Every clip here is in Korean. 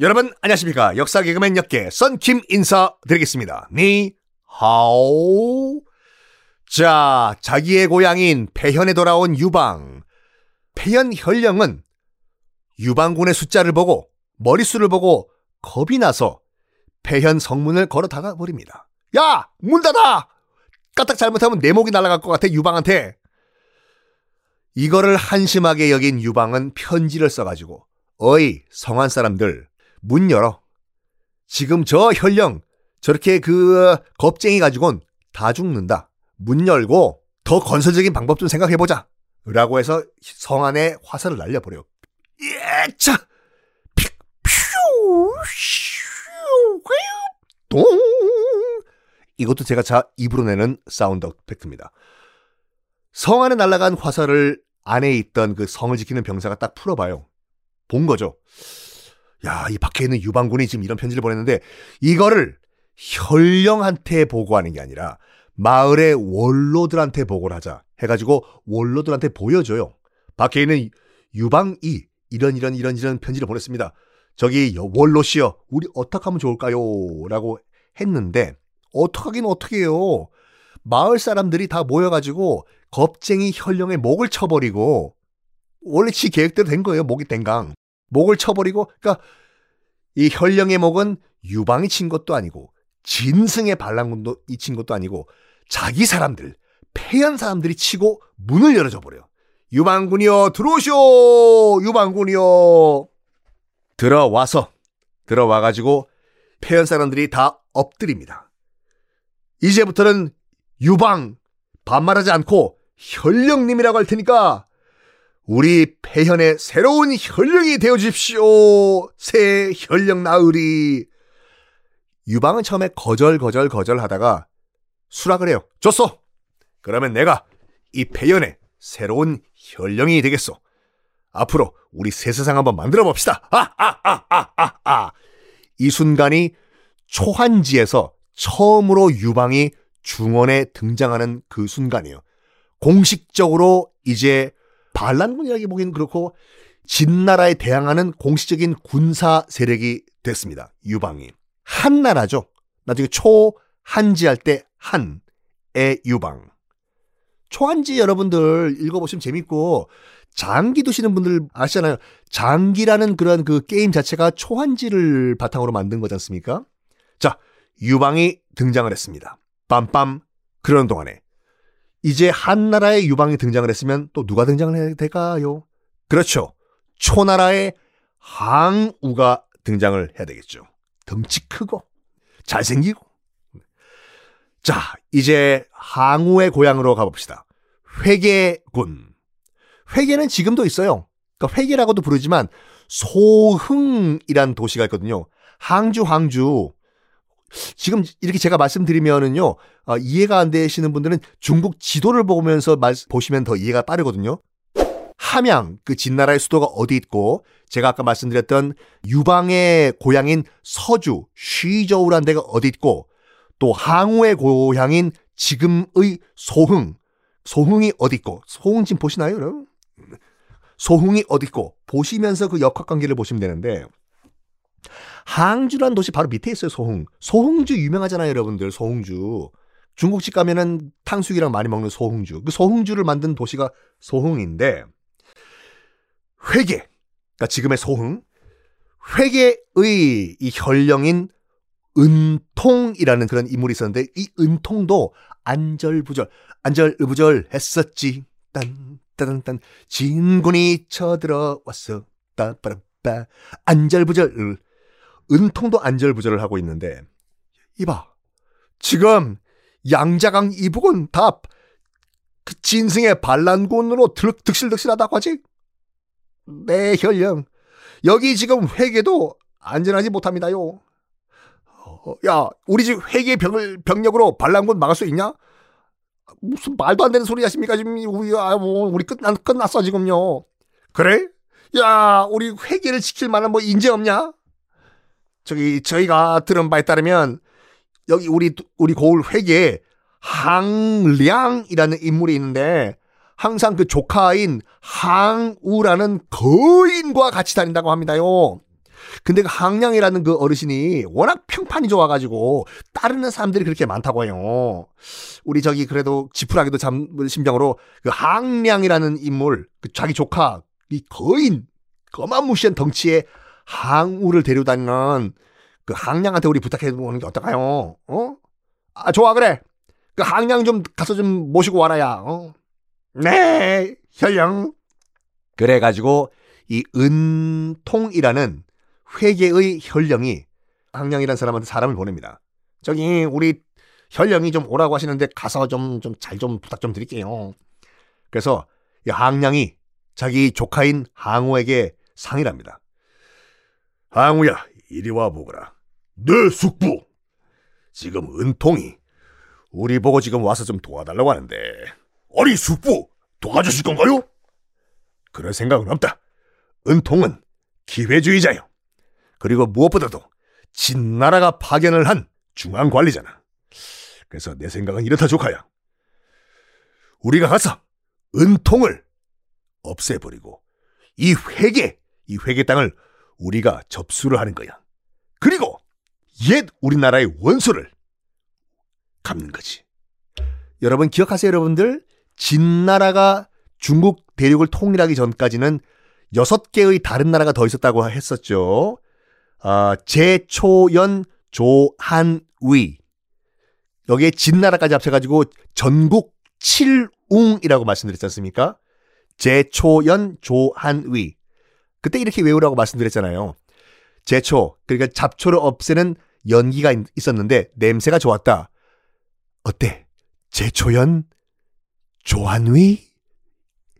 여러분 안녕하십니까? 역사 개그맨 역계 썬킴 인사드리겠습니다. 니 하오. 자 자기의 고향인 폐현에 돌아온 유방. 폐현 현령은 유방군의 숫자를 보고 머릿수를 보고 겁이 나서 폐현 성문을 걸어 닫아 버립니다. 야 문 닫아! 까딱 잘못하면 내 목이 날아갈 것 같아 유방한테. 이거를 한심하게 여긴 유방은 편지를 써가지고 어이 성한 사람들 문 열어. 지금 저 현령 저렇게 그 겁쟁이 가지고는 다 죽는다. 문 열고 더 건설적인 방법 좀 생각해보자. 라고 해서 성 안에 화살을 날려버려. 예차! 동! 이것도 제가 자 입으로 내는 사운드 팩트입니다. 성 안에 날아간 화살을 안에 있던 그 성을 지키는 병사가 딱 풀어봐요. 본 거죠. 야, 이 밖에 있는 유방군이 지금 이런 편지를 보냈는데 이거를 현령한테 보고하는 게 아니라 마을의 원로들한테 보고를 하자 해가지고 원로들한테 보여줘요. 밖에 있는 유방이 이런 이런 이런 이런 편지를 보냈습니다. 저기 원로씨여 우리 어떻게 하면 좋을까요? 라고 했는데 어떡하긴 어떻게 해요. 마을 사람들이 다 모여가지고 겁쟁이 현령의 목을 쳐버리고 원래 지 계획대로 된 거예요. 목이 댕강. 목을 쳐버리고 그러니까 이 현령의 목은 유방이 친 것도 아니고 진승의 반란군도 이 친 것도 아니고 자기 사람들 폐연 사람들이 치고 문을 열어줘 버려요. 유방군이여 들어오시오 유방군이여 들어와서 들어와가지고 폐연 사람들이 다 엎드립니다. 이제부터는 유방 반말하지 않고 현령님이라고 할 테니까 우리 폐현의 새로운 현령이 되어 주십시오. 새 현령 나으리. 유방은 처음에 거절 거절 거절 하다가 수락을 해요. 줬어. 그러면 내가 이 폐현의 새로운 현령이 되겠소. 앞으로 우리 새 세상 한번 만들어 봅시다. 아아 아 아 아 이 순간이 초한지에서 처음으로 유방이 중원에 등장하는 그 순간이에요. 공식적으로 이제 반란군 이야기 보기는 그렇고 진나라에 대항하는 공식적인 군사 세력이 됐습니다. 유방이. 한나라죠. 나중에 초한지 할 때 한의 유방. 초한지 여러분들 읽어보시면 재밌고 장기 두시는 분들 아시잖아요. 장기라는 그런 그 게임 자체가 초한지를 바탕으로 만든 거지 않습니까? 자, 유방이 등장을 했습니다. 빰빰. 그런 동안에 이제 한나라의 유방이 등장을 했으면 또 누가 등장을 해야 될까요? 그렇죠. 초나라의 항우가 등장을 해야 되겠죠. 덩치 크고 잘생기고. 자, 이제 항우의 고향으로 가봅시다. 회계군. 회계는 지금도 있어요. 그러니까 회계라고도 부르지만 소흥이란 도시가 있거든요. 항주, 항주. 지금 이렇게 제가 말씀드리면은요, 어, 이해가 안 되시는 분들은 중국 지도를 보면서 말, 보시면 더 이해가 빠르거든요. 함양, 그 진나라의 수도가 어디 있고, 제가 아까 말씀드렸던 유방의 고향인 서주, 쉬저우란 데가 어디 있고, 또 항우의 고향인 지금의 소흥, 소흥이 어디 있고, 소흥 지금 보시나요, 여러분? 소흥이 어디 있고, 보시면서 그 역학 관계를 보시면 되는데, 항주란 도시 바로 밑에 있어요, 소흥. 소흥주 유명하잖아요, 여러분들, 소흥주. 중국집 가면은 탕수육이랑 많이 먹는 소흥주. 그 소흥주를 만든 도시가 소흥인데, 회계. 그러니까 지금의 소흥. 회계의 이 혈령인 은통이라는 그런 인물이 있었는데, 이 은통도 안절부절, 안절부절 했었지. 딴, 딴, 딴, 진군이 쳐들어왔어. 따빠라빠. 안절부절. 은통도 안절부절을 하고 있는데 이봐 지금 양자강 이북은 다 그 진승의 반란군으로 득실득실하다고 하지? 네 혈령 여기 지금 회계도 안전하지 못합니다요. 어, 야 우리 집 회계 병을 병력으로 반란군 막을 수 있냐? 무슨 말도 안 되는 소리 하십니까 지금 우리 아, 뭐, 우리 끝난 끝났어 지금요. 그래? 야 우리 회계를 지킬 만한 뭐 인재 없냐? 저기 저희가 들은 바에 따르면 여기 우리 우리 고을 회계에 항량이라는 인물이 있는데 항상 그 조카인 항우라는 거인과 같이 다닌다고 합니다요. 근데 그 항량이라는 그 어르신이 워낙 평판이 좋아가지고 따르는 사람들이 그렇게 많다고 해요. 우리 저기 그래도 지푸라기도 잠을 심정으로 그 항량이라는 인물, 그 자기 조카, 이 거인, 거만무시한 덩치의 항우를 데려다니는 그 항량한테 우리 부탁해 보는 게 어떨까요? 어? 아, 좋아, 그래. 그 항량 좀 가서 좀 모시고 와라 야. 어? 네, 현령. 그래가지고 이 은통이라는 회계의 혈령이 항량이라는 사람한테 사람을 보냅니다. 저기 우리 혈령이 좀 오라고 하시는데 가서 좀 좀잘좀 부탁 좀 드릴게요. 그래서 이 항량이 자기 조카인 항우에게 상의를 합니다. 항우야, 이리 와 보거라. 네, 숙부. 지금 은통이 우리 보고 지금 와서 좀 도와달라고 하는데. 아니, 숙부, 도와주실 건가요? 그럴 생각은 없다. 은통은 기회주의자요. 그리고 무엇보다도 진나라가 파견을 한 중앙 관리잖아. 그래서 내 생각은 이렇다 조카야. 우리가 가서 은통을 없애버리고 이 회계, 이 회계 땅을 우리가 접수를 하는 거야. 그리고 옛 우리나라의 원수를 갚는 거지. 여러분 기억하세요, 여러분들? 진나라가 중국 대륙을 통일하기 전까지는 여섯 개의 다른 나라가 더 있었다고 했었죠. 아, 제초연 조한위. 여기에 진나라까지 합쳐가지고 전국 칠웅이라고 말씀드렸지 않습니까? 제초연 조한위. 그때 이렇게 외우라고 말씀드렸잖아요. 제초, 그러니까 잡초를 없애는 연기가 있었는데 냄새가 좋았다. 어때? 제초연 조한위?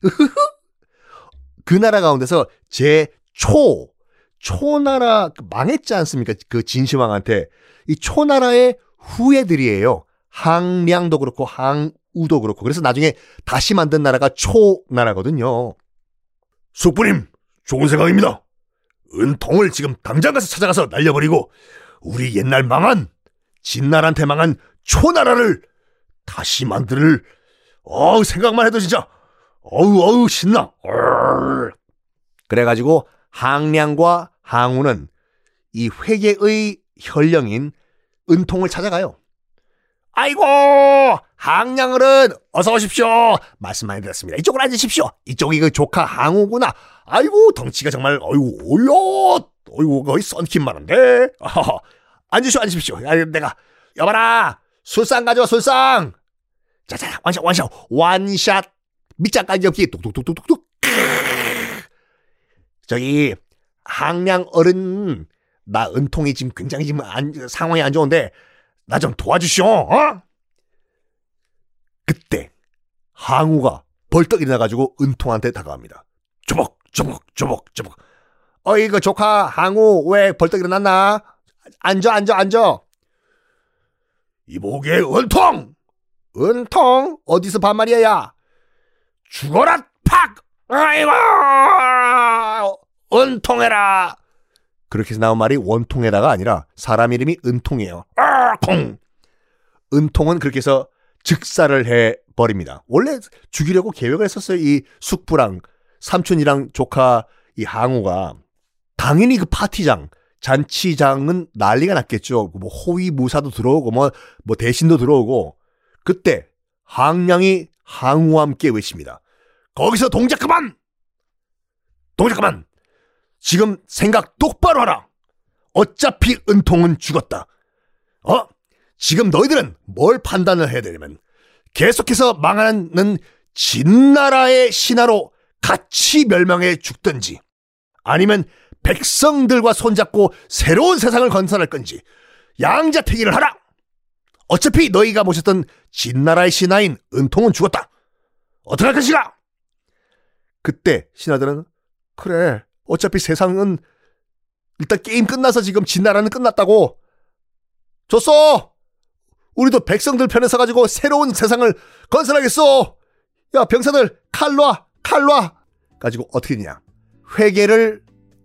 그 나라 가운데서 제초 초나라 망했지 않습니까? 그 진시황한테 이 초나라의 후예들이에요. 항량도 그렇고 항우도 그렇고 그래서 나중에 다시 만든 나라가 초나라거든요. 숙부님 좋은 생각입니다. 은통을 지금 당장 가서 찾아가서 날려버리고 우리 옛날 망한 진나라한테 망한 초나라를 다시 만들 어 생각만 해도 진짜 어우 어우 신나. 어으. 그래가지고 항량과 항우는 이 회계의 현령인 은통을 찾아가요. 아이고 항량어른 어서 오십시오. 말씀 많이 들었습니다. 이쪽으로 앉으십시오. 이쪽이 그 조카 항우구나. 아이고 덩치가 정말 어이구 올려. 어이구 거의 썬킴 만한데. 앉으시오 앉으십시오. 아, 내가 여봐라 술상 가져와 술상. 자자 원샷 원샷 원샷 밑잔 깔기 없기 뚝뚝뚝뚝뚝 저기 항량 어른 나 은통이 지금 굉장히 지금 안, 상황이 안 좋은데 나 좀 도와주시오. 어? 그때 항우가 벌떡 일어나가지고 은통한테 다가갑니다. 조목 조목. 어이 그 조카 항우 왜 벌떡 일어났나? 앉아 앉아 앉아. 이보게 은통. 은통 어디서 반말이야? 죽어라 팍. 아이고 은통해라. 그렇게 해서 나온 말이 원통에다가 아니라 사람 이름이 은통이에요. 아, 통. 은통은 그렇게 해서 즉사를 해 버립니다. 원래 죽이려고 계획을 했었어요. 이 숙부랑 삼촌이랑 조카 이 항우가 당연히 그 파티장 잔치장은 난리가 났겠죠. 뭐 호위 무사도 들어오고 뭐, 뭐 대신도 들어오고 그때 항량이 항우와 함께 외칩니다. 거기서 동작 그만! 동작 그만! 지금 생각 똑바로 하라. 어차피 은통은 죽었다. 어? 지금 너희들은 뭘 판단을 해야 되냐면 계속해서 망하는 진나라의 신하로 같이 멸망해 죽든지 아니면 백성들과 손잡고 새로운 세상을 건설할 건지 양자택일을 하라. 어차피 너희가 모셨던 진나라의 신하인 은통은 죽었다. 어떻게 할 것이가? 그때 신하들은 그래 어차피 세상은 일단 게임 끝나서 지금 진나라는 끝났다고. 줬어! 우리도 백성들 편에 서가지고 새로운 세상을 건설하겠어! 야, 병사들, 칼 놔! 칼 놔! 가지고 어떻게 되냐. 회계를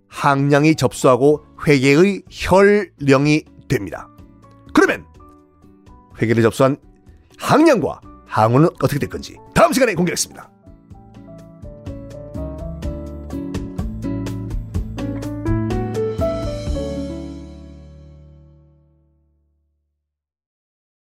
항량이 접수하고 회계의 혈령이 됩니다. 그러면 회계를 접수한 항량과 항우는 어떻게 될 건지 다음 시간에 공개하겠습니다.